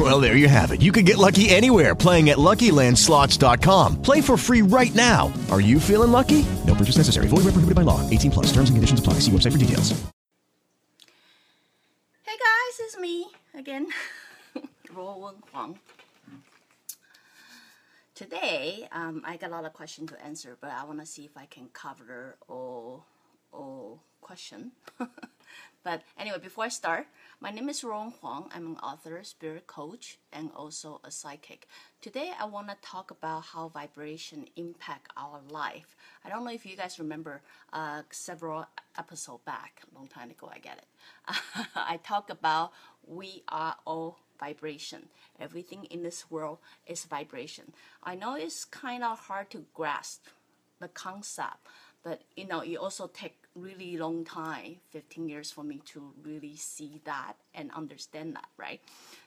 Well, there you have it. You can get lucky anywhere playing at LuckyLandSlots.com. Play for free right now. Are you feeling lucky? No purchase necessary. Void where prohibited by law. 18 plus. Terms and conditions apply. See website for details. Hey guys, it's me again, Ro Wen Huang. Today, um, I got a lot of questions to answer, but I want to see if I can cover all all question. but anyway, before I start, my name is Ron Huang. I'm an author, spirit coach, and also a psychic. Today, I want to talk about how vibration impact our life. I don't know if you guys remember uh, several episodes back, long time ago. I get it. I talk about we are all vibration. Everything in this world is vibration. I know it's kind of hard to grasp the concept, but you know, it also take really long time, 15 years for me to really see that and understand that, right?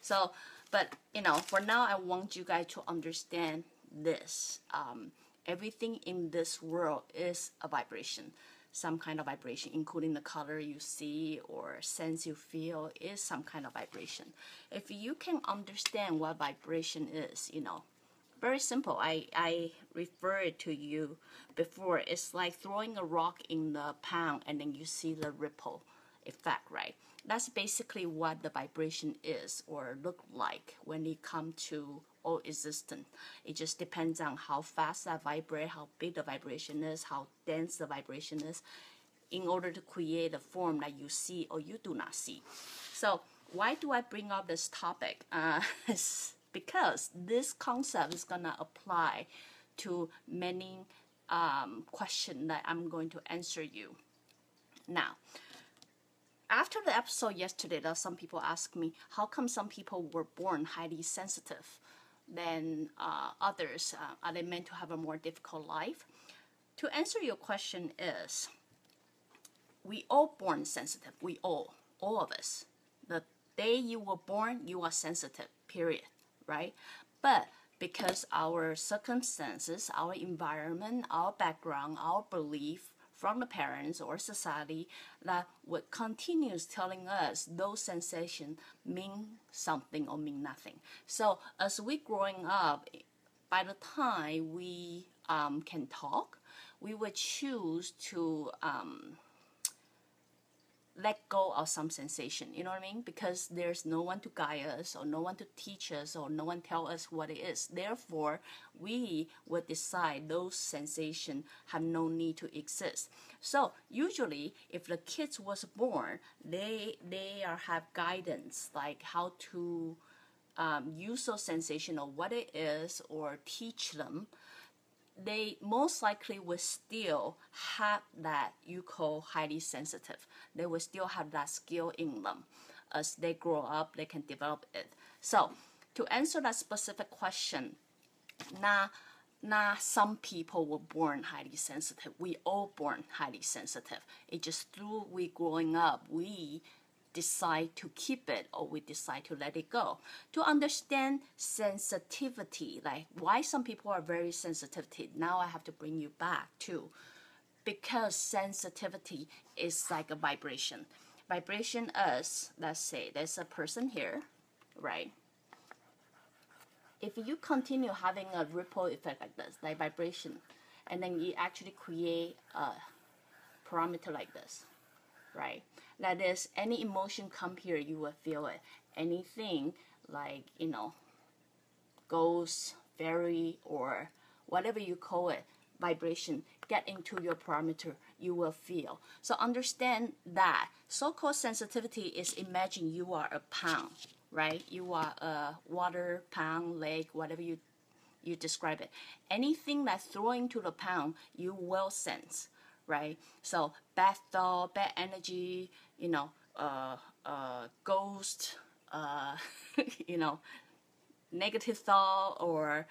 So, but you know, for now, I want you guys to understand this. Um, everything in this world is a vibration some kind of vibration, including the color you see or sense you feel, is some kind of vibration. If you can understand what vibration is, you know, very simple. I, I referred to you before. It's like throwing a rock in the pond and then you see the ripple effect, right? That's basically what the vibration is or look like when it comes to all existent. It just depends on how fast that vibrate, how big the vibration is, how dense the vibration is, in order to create a form that you see or you do not see. So why do I bring up this topic? Uh, because this concept is gonna apply to many um, questions that I'm going to answer you. Now, after the episode yesterday, that some people ask me, how come some people were born highly sensitive? than uh, others? Uh, are they meant to have a more difficult life? To answer your question is, we all born sensitive. We all, all of us. The day you were born, you are sensitive. Period. Right? But because our circumstances, our environment, our background, our belief, from the parents or society that would continues telling us those sensations mean something or mean nothing. So as we growing up, by the time we um, can talk, we would choose to um, let go of some sensation you know what i mean? Because there's no one to guide us or no one to teach us or no one tell us what it is. Therefore we would decide those sensations have no need to exist. So usually if the kids was born they they are have guidance like how to um, use those sensation or what it is or teach them they most likely will still have that you call highly sensitive. They will still have that skill in them. As they grow up, they can develop it. So, to answer that specific question, now, now some people were born highly sensitive. We all born highly sensitive. It just through we growing up, we decide to keep it or we decide to let it go. To understand sensitivity, like why some people are very sensitive, now I have to bring you back to because sensitivity is like a vibration. Vibration is, let's say, there's a person here, right? If you continue having a ripple effect like this, like vibration, and then you actually create a parameter like this, right? That is, any emotion come here, you will feel it. Anything like, you know, ghost, fairy, or whatever you call it, vibration, get into your parameter, you will feel. So understand that so-called sensitivity is imagine you are a pound, right? You are a water, pound, lake, whatever you you describe it. Anything that's throwing to the pound, you will sense right? So bad thought, bad energy, you know, uh, uh, ghost, uh, you know, negative thought or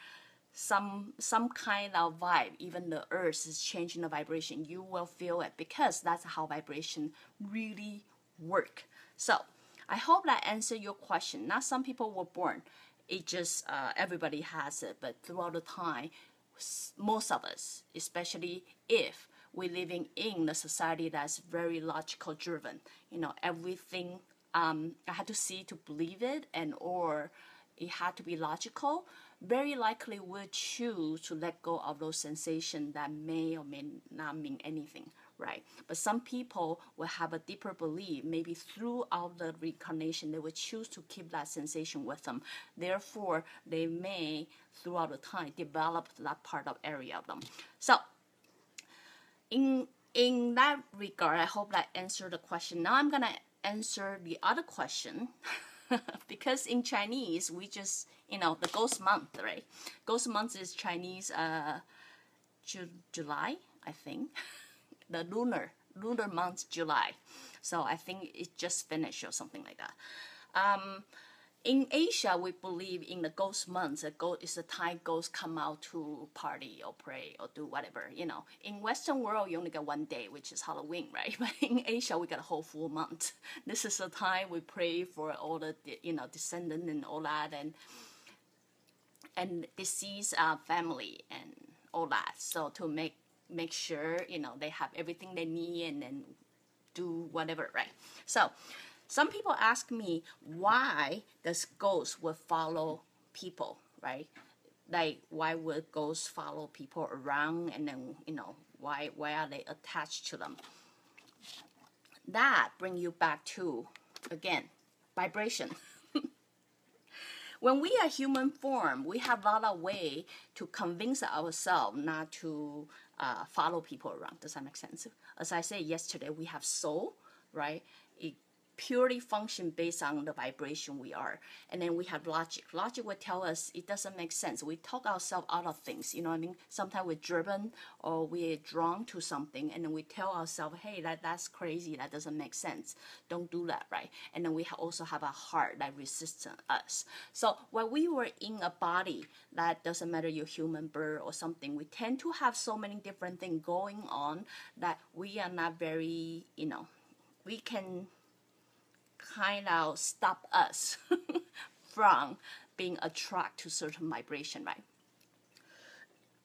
some some kind of vibe, even the earth is changing the vibration, you will feel it because that's how vibration really work. So I hope that answered your question. Not some people were born, it just uh, everybody has it, but throughout the time, most of us, especially if we're living in a society that's very logical driven, you know, everything um, I had to see to believe it, and or it had to be logical. Very likely, we'll choose to let go of those sensations that may or may not mean anything right? But some people will have a deeper belief, maybe throughout the reincarnation, they will choose to keep that sensation with them. Therefore, they may, throughout the time, develop that part of area of them. So, in in that regard, I hope that answered the question. Now I'm gonna answer the other question. because in Chinese, we just, you know, the ghost month, right? Ghost month is Chinese uh, Ju- July, I think. the lunar lunar month July. So I think it just finished or something like that. Um, in Asia, we believe in the ghost months. The ghost is the time ghosts come out to party or pray or do whatever. You know, in Western world, you only get one day, which is Halloween, right? But in Asia, we get a whole full month. This is the time we pray for all the you know descendant and all that, and and deceased uh, family and all that. So to make make sure you know they have everything they need and then do whatever right so some people ask me why does ghosts will follow people right like why would ghosts follow people around and then you know why why are they attached to them that bring you back to again vibration when we are human form we have a lot of way to convince ourselves not to uh, follow people around. Does that make sense? As I said yesterday, we have soul, right? It purely function based on the vibration we are. And then we have logic. Logic will tell us it doesn't make sense. We talk ourselves out of things. You know what I mean? Sometimes we're driven or we're drawn to something and then we tell ourselves, hey, that, that's crazy. That doesn't make sense. Don't do that, right? And then we also have a heart that resists us. So when we were in a body that doesn't matter you're human, bird, or something, we tend to have so many different things going on that we are not very, you know, we can kind of stop us from being attracted to certain vibration, right?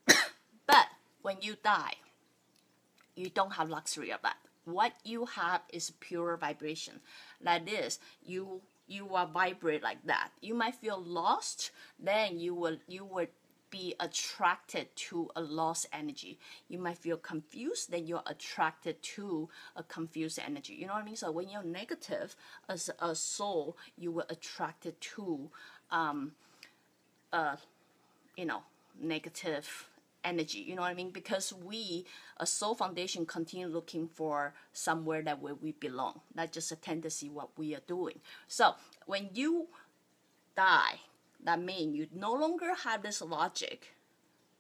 but when you die, you don't have luxury of that. What you have is pure vibration. That is, you you are vibrate like that. You might feel lost, then you will you will be attracted to a lost energy. You might feel confused, then you're attracted to a confused energy. You know what I mean? So when you're negative as a soul, you were attracted to, um, uh, you know, negative energy. You know what I mean? Because we, a soul foundation, continue looking for somewhere that where we belong. Not just a tendency what we are doing. So when you die, that means you no longer have this logic.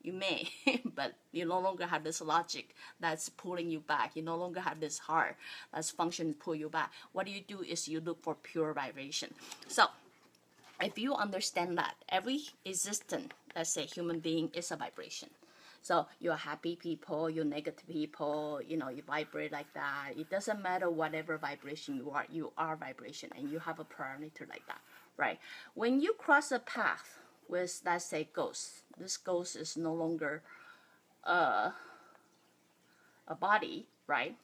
You may, but you no longer have this logic that's pulling you back. You no longer have this heart that's function pull you back. What you do is you look for pure vibration. So, if you understand that every existent, let's say human being, is a vibration. So you're happy people, you're negative people, you know, you vibrate like that. It doesn't matter whatever vibration you are, you are vibration and you have a parameter like that right? When you cross a path with, let's say, ghost, this ghost is no longer uh, a body, right?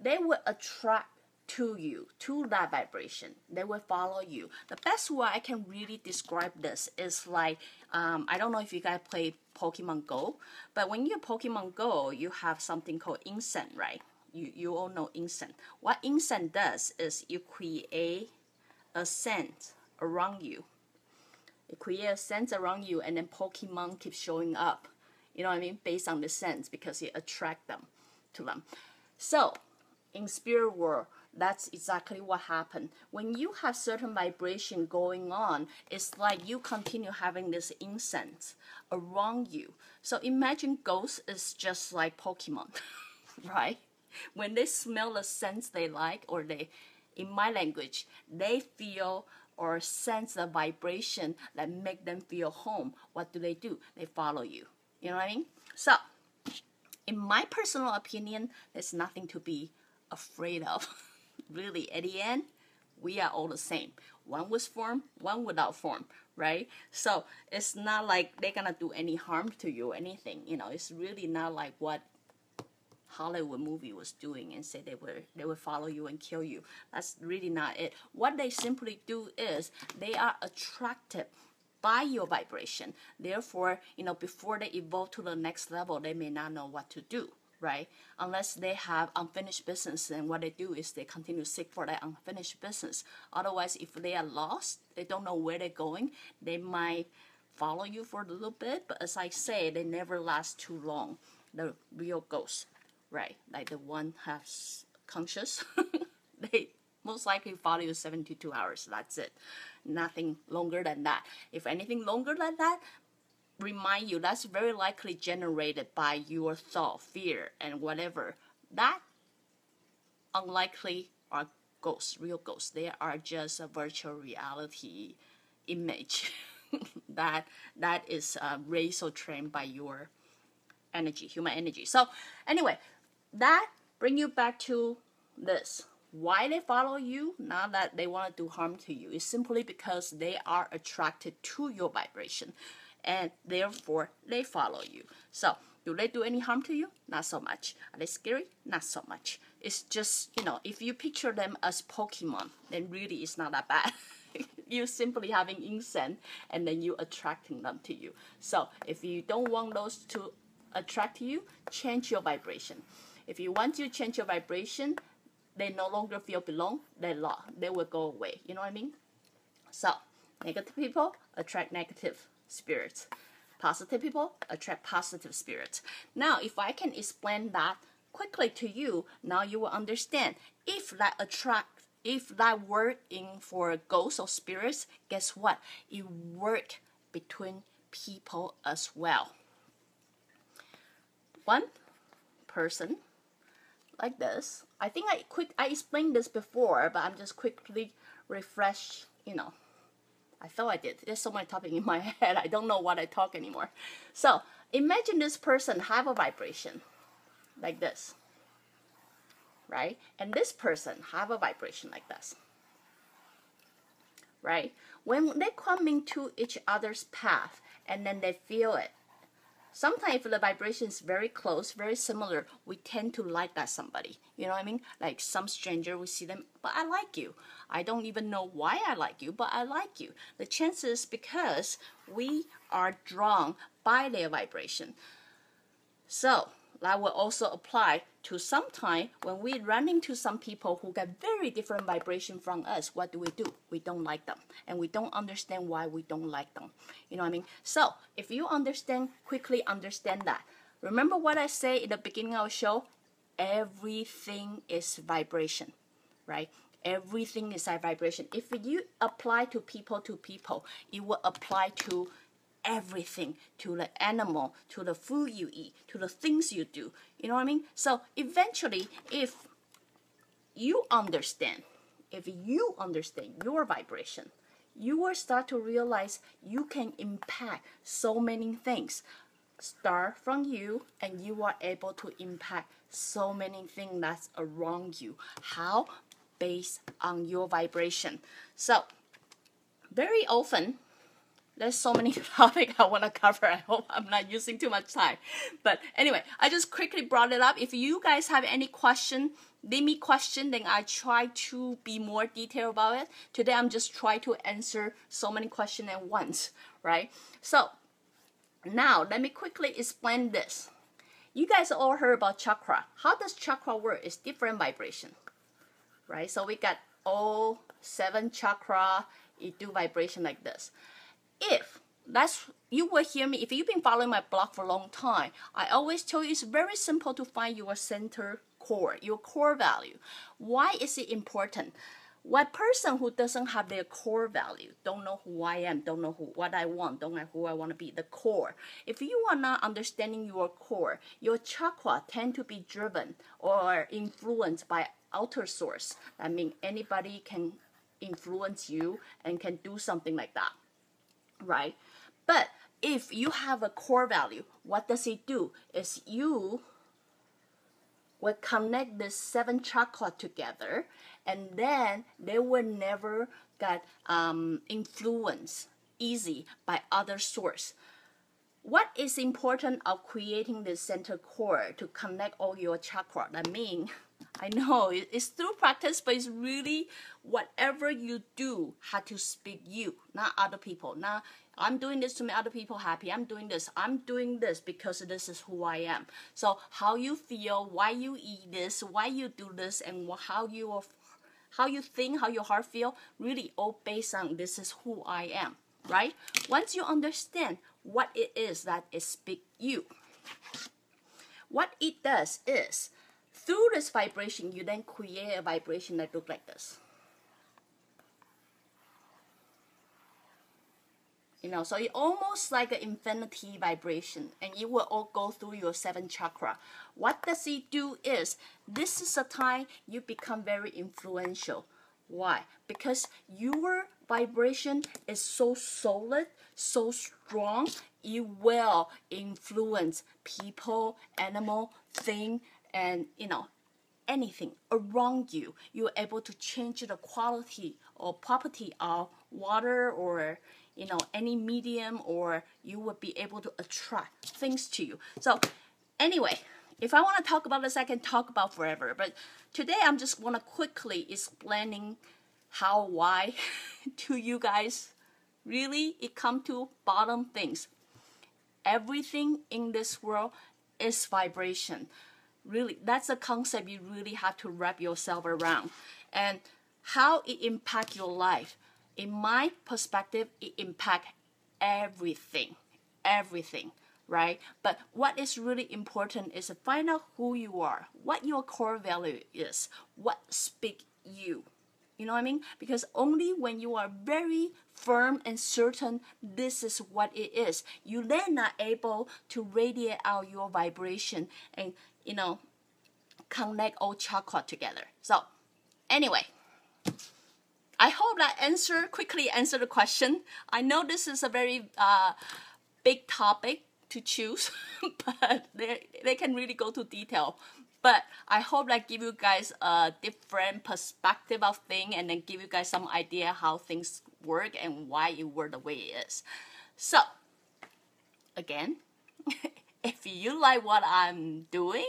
They will attract to you, to that vibration. They will follow you. The best way I can really describe this is like, um, I don't know if you guys play Pokemon Go, but when you Pokemon Go, you have something called incense, right? You, you all know incense. What incense does is you create a scent around you. It creates a sense around you, and then Pokemon keep showing up. You know what I mean? Based on the sense, because it attract them to them. So, in spirit world, that's exactly what happened. When you have certain vibration going on, it's like you continue having this incense around you. So imagine ghosts is just like Pokemon, right? When they smell the scent they like, or they, in my language, they feel or sense the vibration that make them feel home, what do they do? They follow you. You know what I mean? So, in my personal opinion, there's nothing to be afraid of. really, at the end, we are all the same. One with form, one without form, right? So it's not like they're gonna do any harm to you or anything. You know, it's really not like what Hollywood movie was doing and say they were they would follow you and kill you. That's really not it. What they simply do is they are attracted by your vibration. Therefore, you know, before they evolve to the next level, they may not know what to do right? Unless they have unfinished business, then what they do is they continue to seek for that unfinished business. Otherwise, if they are lost, they don't know where they're going, they might follow you for a little bit, but as I say, they never last too long. The real ghosts, right? Like the one has conscious, they most likely follow you 72 hours. That's it. Nothing longer than that. If anything longer than that, remind you that's very likely generated by your thought, fear, and whatever. That unlikely are ghosts, real ghosts. They are just a virtual reality image that that is uh, raised or trained by your energy, human energy. So anyway, that bring you back to this. Why they follow you? Not that they want to do harm to you. It's simply because they are attracted to your vibration and therefore they follow you. So, do they do any harm to you? Not so much. Are they scary? Not so much. It's just, you know, if you picture them as Pokemon, then really it's not that bad. you simply having incense and then you attracting them to you. So, if you don't want those to attract you, change your vibration. If you want to change your vibration, they no longer feel belong, they law, they will go away. You know what I mean? So, negative people attract negative spirits. Positive people attract positive spirits. Now, if I can explain that quickly to you, now you will understand. If that attract, if that work in for ghosts or spirits, guess what? It work between people as well. One person like this. I think I quick I explained this before, but I'm just quickly refresh, you know, I thought I did. There's so many topics in my head. I don't know what I talk anymore. So imagine this person have a vibration like this, right? And this person have a vibration like this, right? When they come into each other's path and then they feel it, sometimes if the vibration is very close, very similar, we tend to like that somebody. You know what I mean? Like some stranger, we see them, but I like you. I don't even know why I like you, but I like you. The chances because we are drawn by their vibration. So that will also apply to sometime when we run into some people who get very different vibration from us. What do we do? We don't like them, and we don't understand why we don't like them. You know what I mean? So if you understand quickly, understand that. Remember what I say in the beginning of the show? Everything is vibration, right? Everything is a vibration. If you apply to people to people, it will apply to everything to the animal, to the food you eat, to the things you do. You know what I mean? So eventually, if you understand, if you understand your vibration, you will start to realize you can impact so many things. Start from you, and you are able to impact so many things that's around you. How? Based on your vibration. So, very often, there's so many topics I want to cover. I hope I'm not using too much time. But anyway, I just quickly brought it up. If you guys have any question, leave me question, then I try to be more detailed about it. Today I'm just trying to answer so many questions at once, right? So now let me quickly explain this. You guys all heard about chakra. How does chakra work? It's different vibration, right? So we got all seven chakra, it do vibration like this if that's you will hear me if you've been following my blog for a long time i always tell you it's very simple to find your center core your core value. Why is it important? What person who doesn't have their core value don't know who i am don't know who, what i want don't know who i want to be the core. If you are not understanding your core your chakra tend to be driven or influenced by outer source. I mean anybody can influence you and can do something like that, right? But if you have a core value, what does it do? Is you will connect the seven chakra together, and then they will never get um, influenced easy by other source. What is important of creating the center core to connect all your chakra? I mean, I know it's through practice, but it's really whatever you do had to speak you, not other people. Now I'm doing this to make other people happy. I'm doing this. I'm doing this because this is who I am. So how you feel, why you eat this, why you do this, and how you how you think, how your heart feel, really all based on this is who I am, right? Once you understand what it is that is speak you, what it does is through this vibration, you then create a vibration that look like this. You know, so it almost like an infinity vibration, and it will all go through your seven chakra. What does it do is this is a time you become very influential. Why? Because your vibration is so solid, so strong, it will influence people, animal, thing, and you know anything around you. You're able to change the quality or property of water or you know any medium or you would be able to attract things to you so anyway if i want to talk about this i can talk about forever but today i'm just want to quickly explaining how why to you guys really it come to bottom things everything in this world is vibration really that's a concept you really have to wrap yourself around and how it impact your life in my perspective, it impact everything, everything, right? But what is really important is to find out who you are, what your core value is, what speak you. You know what I mean? Because only when you are very firm and certain this is what it is, you then are able to radiate out your vibration and you know connect all chakra together. So anyway. I hope that answer quickly answer the question. I know this is a very uh, big topic to choose, but they they can really go to detail. But I hope that give you guys a different perspective of thing, and then give you guys some idea how things work and why it work the way it is. So, again, if you like what I'm doing,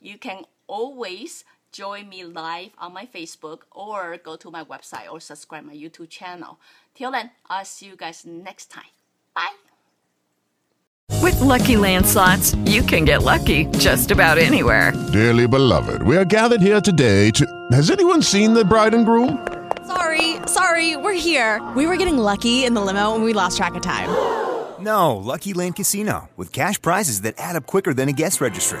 you can always join me live on my Facebook or go to my website or subscribe my YouTube channel. Till then, I'll see you guys next time. Bye. With Lucky Land slots, you can get lucky just about anywhere. Dearly beloved, we are gathered here today to. Has anyone seen the bride and groom? Sorry, sorry, we're here. We were getting lucky in the limo and we lost track of time. No, Lucky Land Casino, with cash prizes that add up quicker than a guest registry.